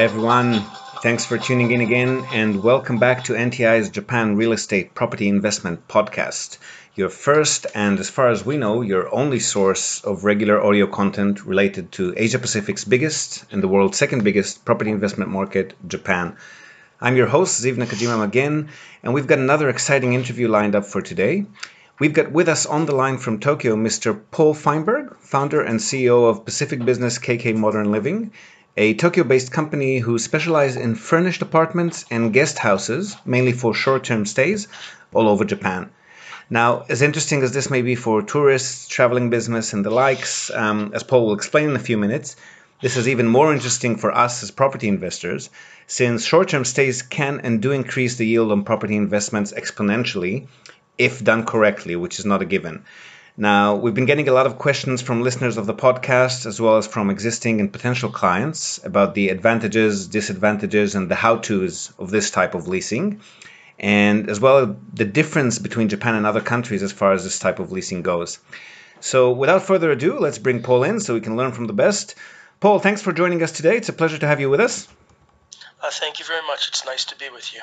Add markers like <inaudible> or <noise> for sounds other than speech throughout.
Hi, everyone. Thanks for tuning in again, and welcome back to NTI's Japan Real Estate Property Investment Podcast, your first and, as far as we know, your only source of regular audio content related to Asia Pacific's biggest and the world's second biggest property investment market, Japan. I'm your host, Ziv Nakajima again, and we've got another exciting interview lined up for today. We've got with us on the line from Tokyo Mr. Paul Feinberg, founder and CEO of Pacific Business KK Modern Living, a Tokyo based company who specialize in furnished apartments and guest houses, mainly for short term stays, all over Japan. Now, as interesting as this may be for tourists, traveling business, and the likes, um, as Paul will explain in a few minutes, this is even more interesting for us as property investors, since short term stays can and do increase the yield on property investments exponentially if done correctly, which is not a given. Now, we've been getting a lot of questions from listeners of the podcast, as well as from existing and potential clients about the advantages, disadvantages, and the how to's of this type of leasing, and as well as the difference between Japan and other countries as far as this type of leasing goes. So, without further ado, let's bring Paul in so we can learn from the best. Paul, thanks for joining us today. It's a pleasure to have you with us. Uh, thank you very much. It's nice to be with you.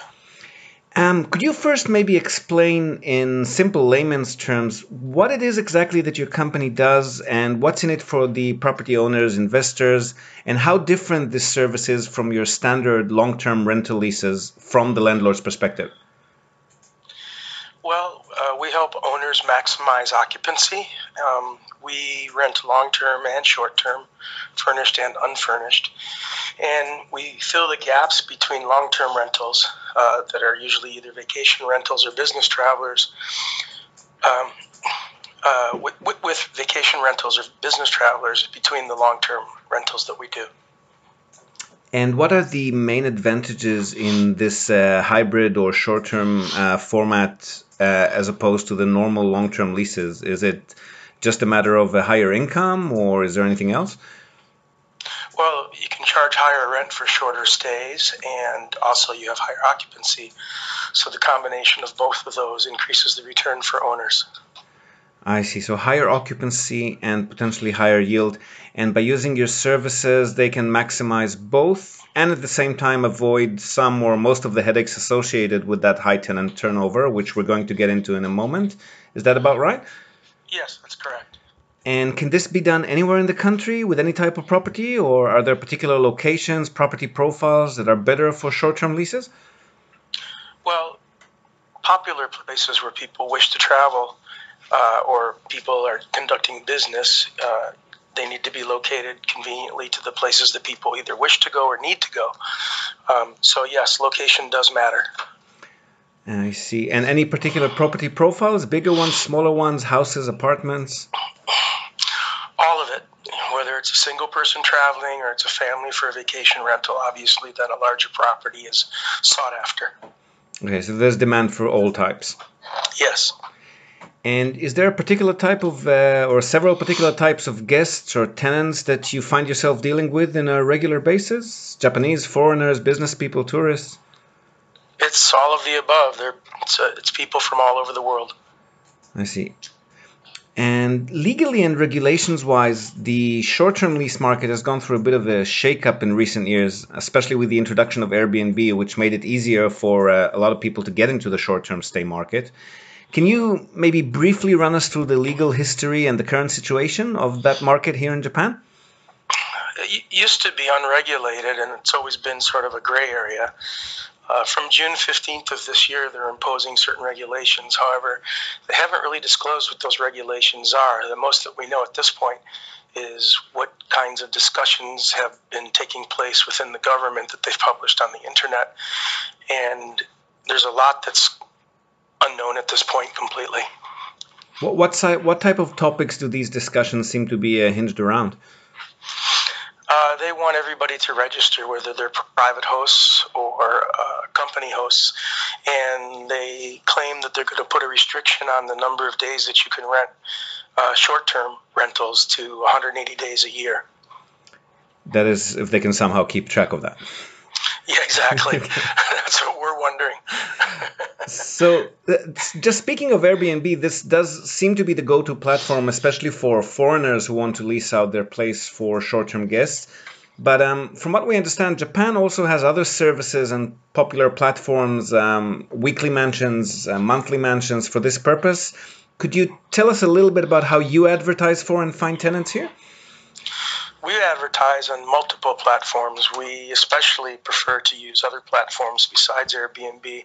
Um, could you first maybe explain in simple layman's terms what it is exactly that your company does and what's in it for the property owners, investors, and how different this service is from your standard long term rental leases from the landlord's perspective? Well, uh, we help owners maximize occupancy. Um, we rent long term and short term, furnished and unfurnished. And we fill the gaps between long term rentals uh, that are usually either vacation rentals or business travelers. Um, uh, with, with, vacation rentals or business travelers between the long term rentals that we do. And what are the main advantages in this uh, hybrid or short term uh, format uh, as opposed to the normal long term leases? Is it just a matter of a higher income or is there anything else? Well, you can charge higher rent for shorter stays, and also you have higher occupancy. So the combination of both of those increases the return for owners. I see. So higher occupancy and potentially higher yield. And by using your services, they can maximize both and at the same time avoid some or most of the headaches associated with that high tenant turnover, which we're going to get into in a moment. Is that about right? Yes, that's correct. And can this be done anywhere in the country with any type of property, or are there particular locations, property profiles that are better for short term leases? Well, popular places where people wish to travel uh, or people are conducting business, uh, they need to be located conveniently to the places that people either wish to go or need to go. Um, so, yes, location does matter. I see. And any particular property profiles? Bigger ones, smaller ones, houses, apartments? All of it. Whether it's a single person traveling or it's a family for a vacation rental, obviously, then a larger property is sought after. Okay, so there's demand for all types. Yes. And is there a particular type of, uh, or several particular types of guests or tenants that you find yourself dealing with in a regular basis? Japanese, foreigners, business people, tourists? It's all of the above. They're, it's, uh, it's people from all over the world. I see. And legally and regulations wise, the short term lease market has gone through a bit of a shakeup in recent years, especially with the introduction of Airbnb, which made it easier for uh, a lot of people to get into the short term stay market. Can you maybe briefly run us through the legal history and the current situation of that market here in Japan? It used to be unregulated, and it's always been sort of a gray area. Uh, from June 15th of this year, they're imposing certain regulations. However, they haven't really disclosed what those regulations are. The most that we know at this point is what kinds of discussions have been taking place within the government that they've published on the internet. And there's a lot that's unknown at this point completely. What what, what type of topics do these discussions seem to be uh, hinged around? Uh, they want everybody to register, whether they're private hosts or uh, company hosts, and they claim that they're going to put a restriction on the number of days that you can rent uh, short-term rentals to 180 days a year. That is, if they can somehow keep track of that. Yeah, exactly. <laughs> <laughs> That's what we're wondering. <laughs> so, uh, just speaking of Airbnb, this does seem to be the go to platform, especially for foreigners who want to lease out their place for short term guests. But um, from what we understand, Japan also has other services and popular platforms, um, weekly mansions, uh, monthly mansions for this purpose. Could you tell us a little bit about how you advertise for and find tenants here? We advertise on multiple platforms. We especially prefer to use other platforms besides Airbnb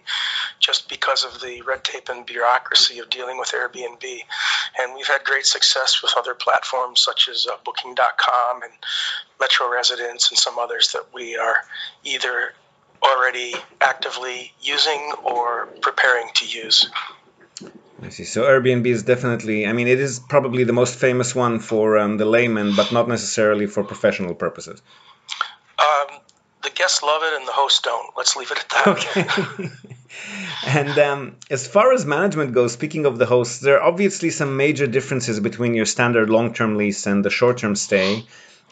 just because of the red tape and bureaucracy of dealing with Airbnb. And we've had great success with other platforms such as uh, Booking.com and Metro Residence and some others that we are either already actively using or preparing to use. I see. So Airbnb is definitely, I mean, it is probably the most famous one for um, the layman, but not necessarily for professional purposes. Um, the guests love it and the hosts don't. Let's leave it at that. Okay. <laughs> and um, as far as management goes, speaking of the hosts, there are obviously some major differences between your standard long term lease and the short term stay.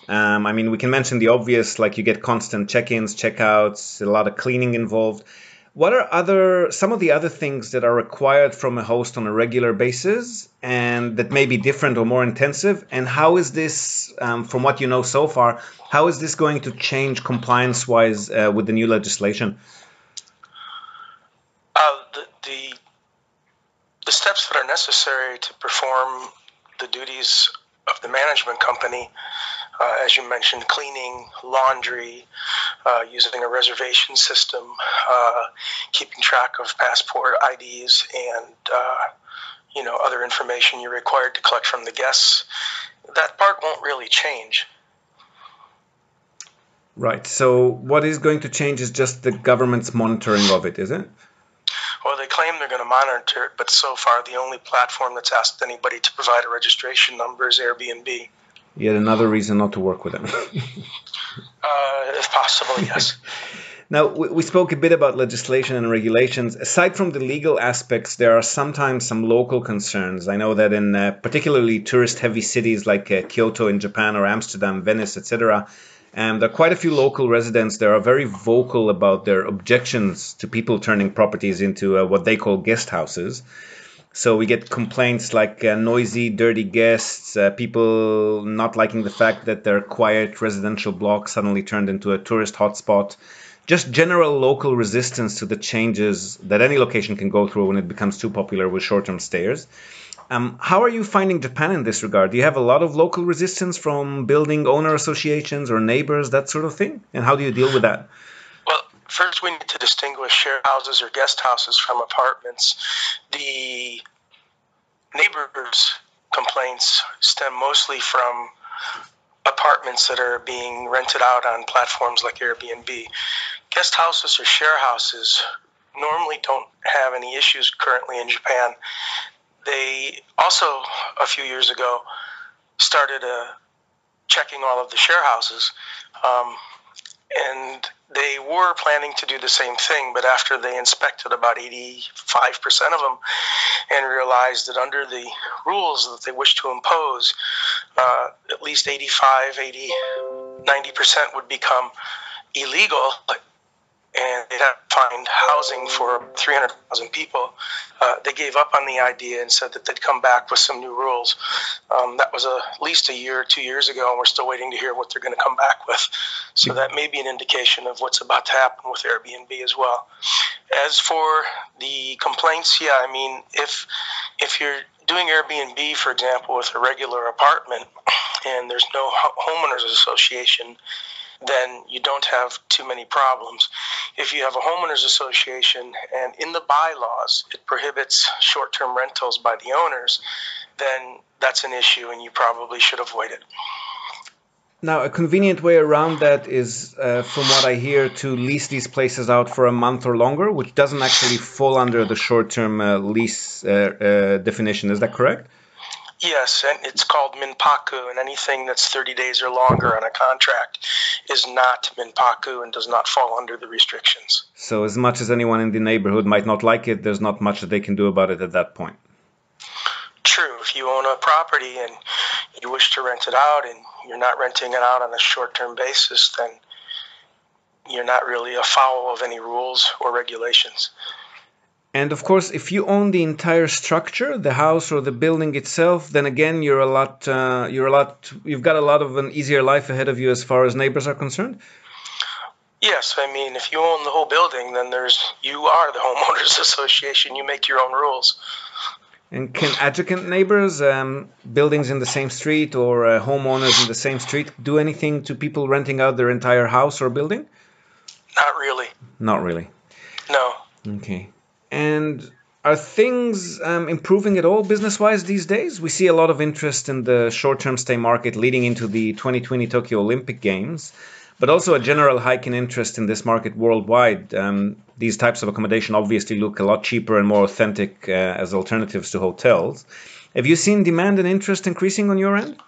Um, I mean, we can mention the obvious, like you get constant check ins, check outs, a lot of cleaning involved. What are other some of the other things that are required from a host on a regular basis, and that may be different or more intensive? And how is this, um, from what you know so far, how is this going to change compliance-wise uh, with the new legislation? Uh, the, the the steps that are necessary to perform the duties of the management company uh, as you mentioned, cleaning, laundry, uh, using a reservation system, uh, keeping track of passport IDs, and uh, you know other information you're required to collect from the guests. That part won't really change. Right. So what is going to change is just the government's monitoring of it, is it? Well, they claim they're going to monitor it, but so far the only platform that's asked anybody to provide a registration number is Airbnb. Yet another reason not to work with them. <laughs> uh, if possible, yes. <laughs> Now, we spoke a bit about legislation and regulations. Aside from the legal aspects, there are sometimes some local concerns. I know that in uh, particularly tourist heavy cities like uh, Kyoto in Japan or Amsterdam, Venice, etc., um, there are quite a few local residents that are very vocal about their objections to people turning properties into uh, what they call guest houses. So we get complaints like uh, noisy, dirty guests, uh, people not liking the fact that their quiet residential block suddenly turned into a tourist hotspot. Just general local resistance to the changes that any location can go through when it becomes too popular with short term stayers. Um, how are you finding Japan in this regard? Do you have a lot of local resistance from building owner associations or neighbors, that sort of thing? And how do you deal with that? First, we need to distinguish share houses or guest houses from apartments. The neighbors' complaints stem mostly from apartments that are being rented out on platforms like Airbnb. Guest houses or share houses normally don't have any issues currently in Japan. They also, a few years ago, started uh, checking all of the share houses. Um, and they were planning to do the same thing, but after they inspected about 85% of them and realized that under the rules that they wish to impose, uh, at least 85, 80, 90% would become illegal and they'd have to find housing for 300,000 people. Uh, they gave up on the idea and said that they'd come back with some new rules. Um, that was a, at least a year two years ago, and we're still waiting to hear what they're going to come back with. So that may be an indication of what's about to happen with Airbnb as well. As for the complaints, yeah, I mean, if if you're doing Airbnb, for example, with a regular apartment, and there's no homeowners association then you don't have too many problems. If you have a homeowners association and in the bylaws it prohibits short term rentals by the owners, then that's an issue and you probably should avoid it. Now, a convenient way around that is, uh, from what I hear, to lease these places out for a month or longer, which doesn't actually fall under the short term uh, lease uh, uh, definition. Is that correct? Yes, and it's called minpaku, and anything that's 30 days or longer on a contract is not minpaku and does not fall under the restrictions. So, as much as anyone in the neighborhood might not like it, there's not much that they can do about it at that point. True. If you own a property and you wish to rent it out and you're not renting it out on a short term basis, then you're not really a afoul of any rules or regulations. And of course, if you own the entire structure, the house or the building itself, then again you're a lot uh, you're a lot you've got a lot of an easier life ahead of you as far as neighbors are concerned. Yes, I mean if you own the whole building, then there's you are the <laughs> homeowners association. You make your own rules. And can adjacent neighbors, um, buildings in the same street or uh, homeowners in the same street, do anything to people renting out their entire house or building? Not really. Not really. No. Okay. And are things um, improving at all business wise these days? We see a lot of interest in the short term stay market leading into the 2020 Tokyo Olympic Games but also a general hike in interest in this market worldwide. Um, these types of accommodation obviously look a lot cheaper and more authentic uh, as alternatives to hotels. Have you seen demand and interest increasing on your end?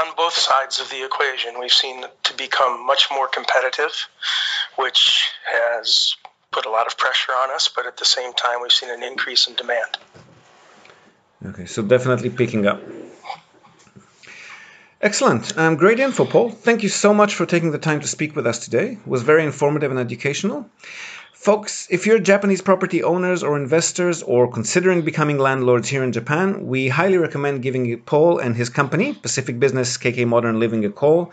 On both sides of the equation, we've seen to become much more competitive, which has put a lot of pressure on us, but at the same time, we've seen an increase in demand. Okay, so definitely picking up. Excellent. Um, great info, Paul. Thank you so much for taking the time to speak with us today. It was very informative and educational. Folks, if you're Japanese property owners or investors or considering becoming landlords here in Japan, we highly recommend giving Paul and his company, Pacific Business KK Modern Living, a call.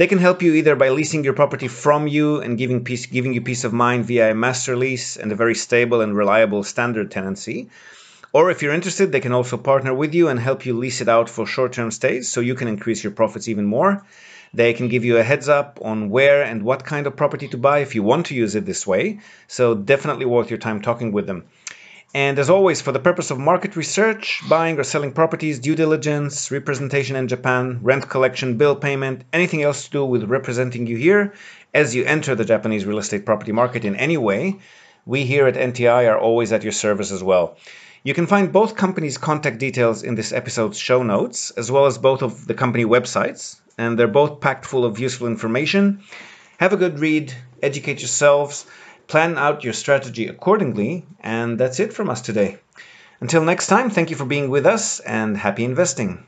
They can help you either by leasing your property from you and giving, peace, giving you peace of mind via a master lease and a very stable and reliable standard tenancy or if you're interested, they can also partner with you and help you lease it out for short term stays so you can increase your profits even more. They can give you a heads up on where and what kind of property to buy if you want to use it this way. So, definitely worth your time talking with them. And as always, for the purpose of market research, buying or selling properties, due diligence, representation in Japan, rent collection, bill payment, anything else to do with representing you here as you enter the Japanese real estate property market in any way, we here at NTI are always at your service as well. You can find both companies' contact details in this episode's show notes, as well as both of the company websites, and they're both packed full of useful information. Have a good read, educate yourselves, plan out your strategy accordingly, and that's it from us today. Until next time, thank you for being with us and happy investing.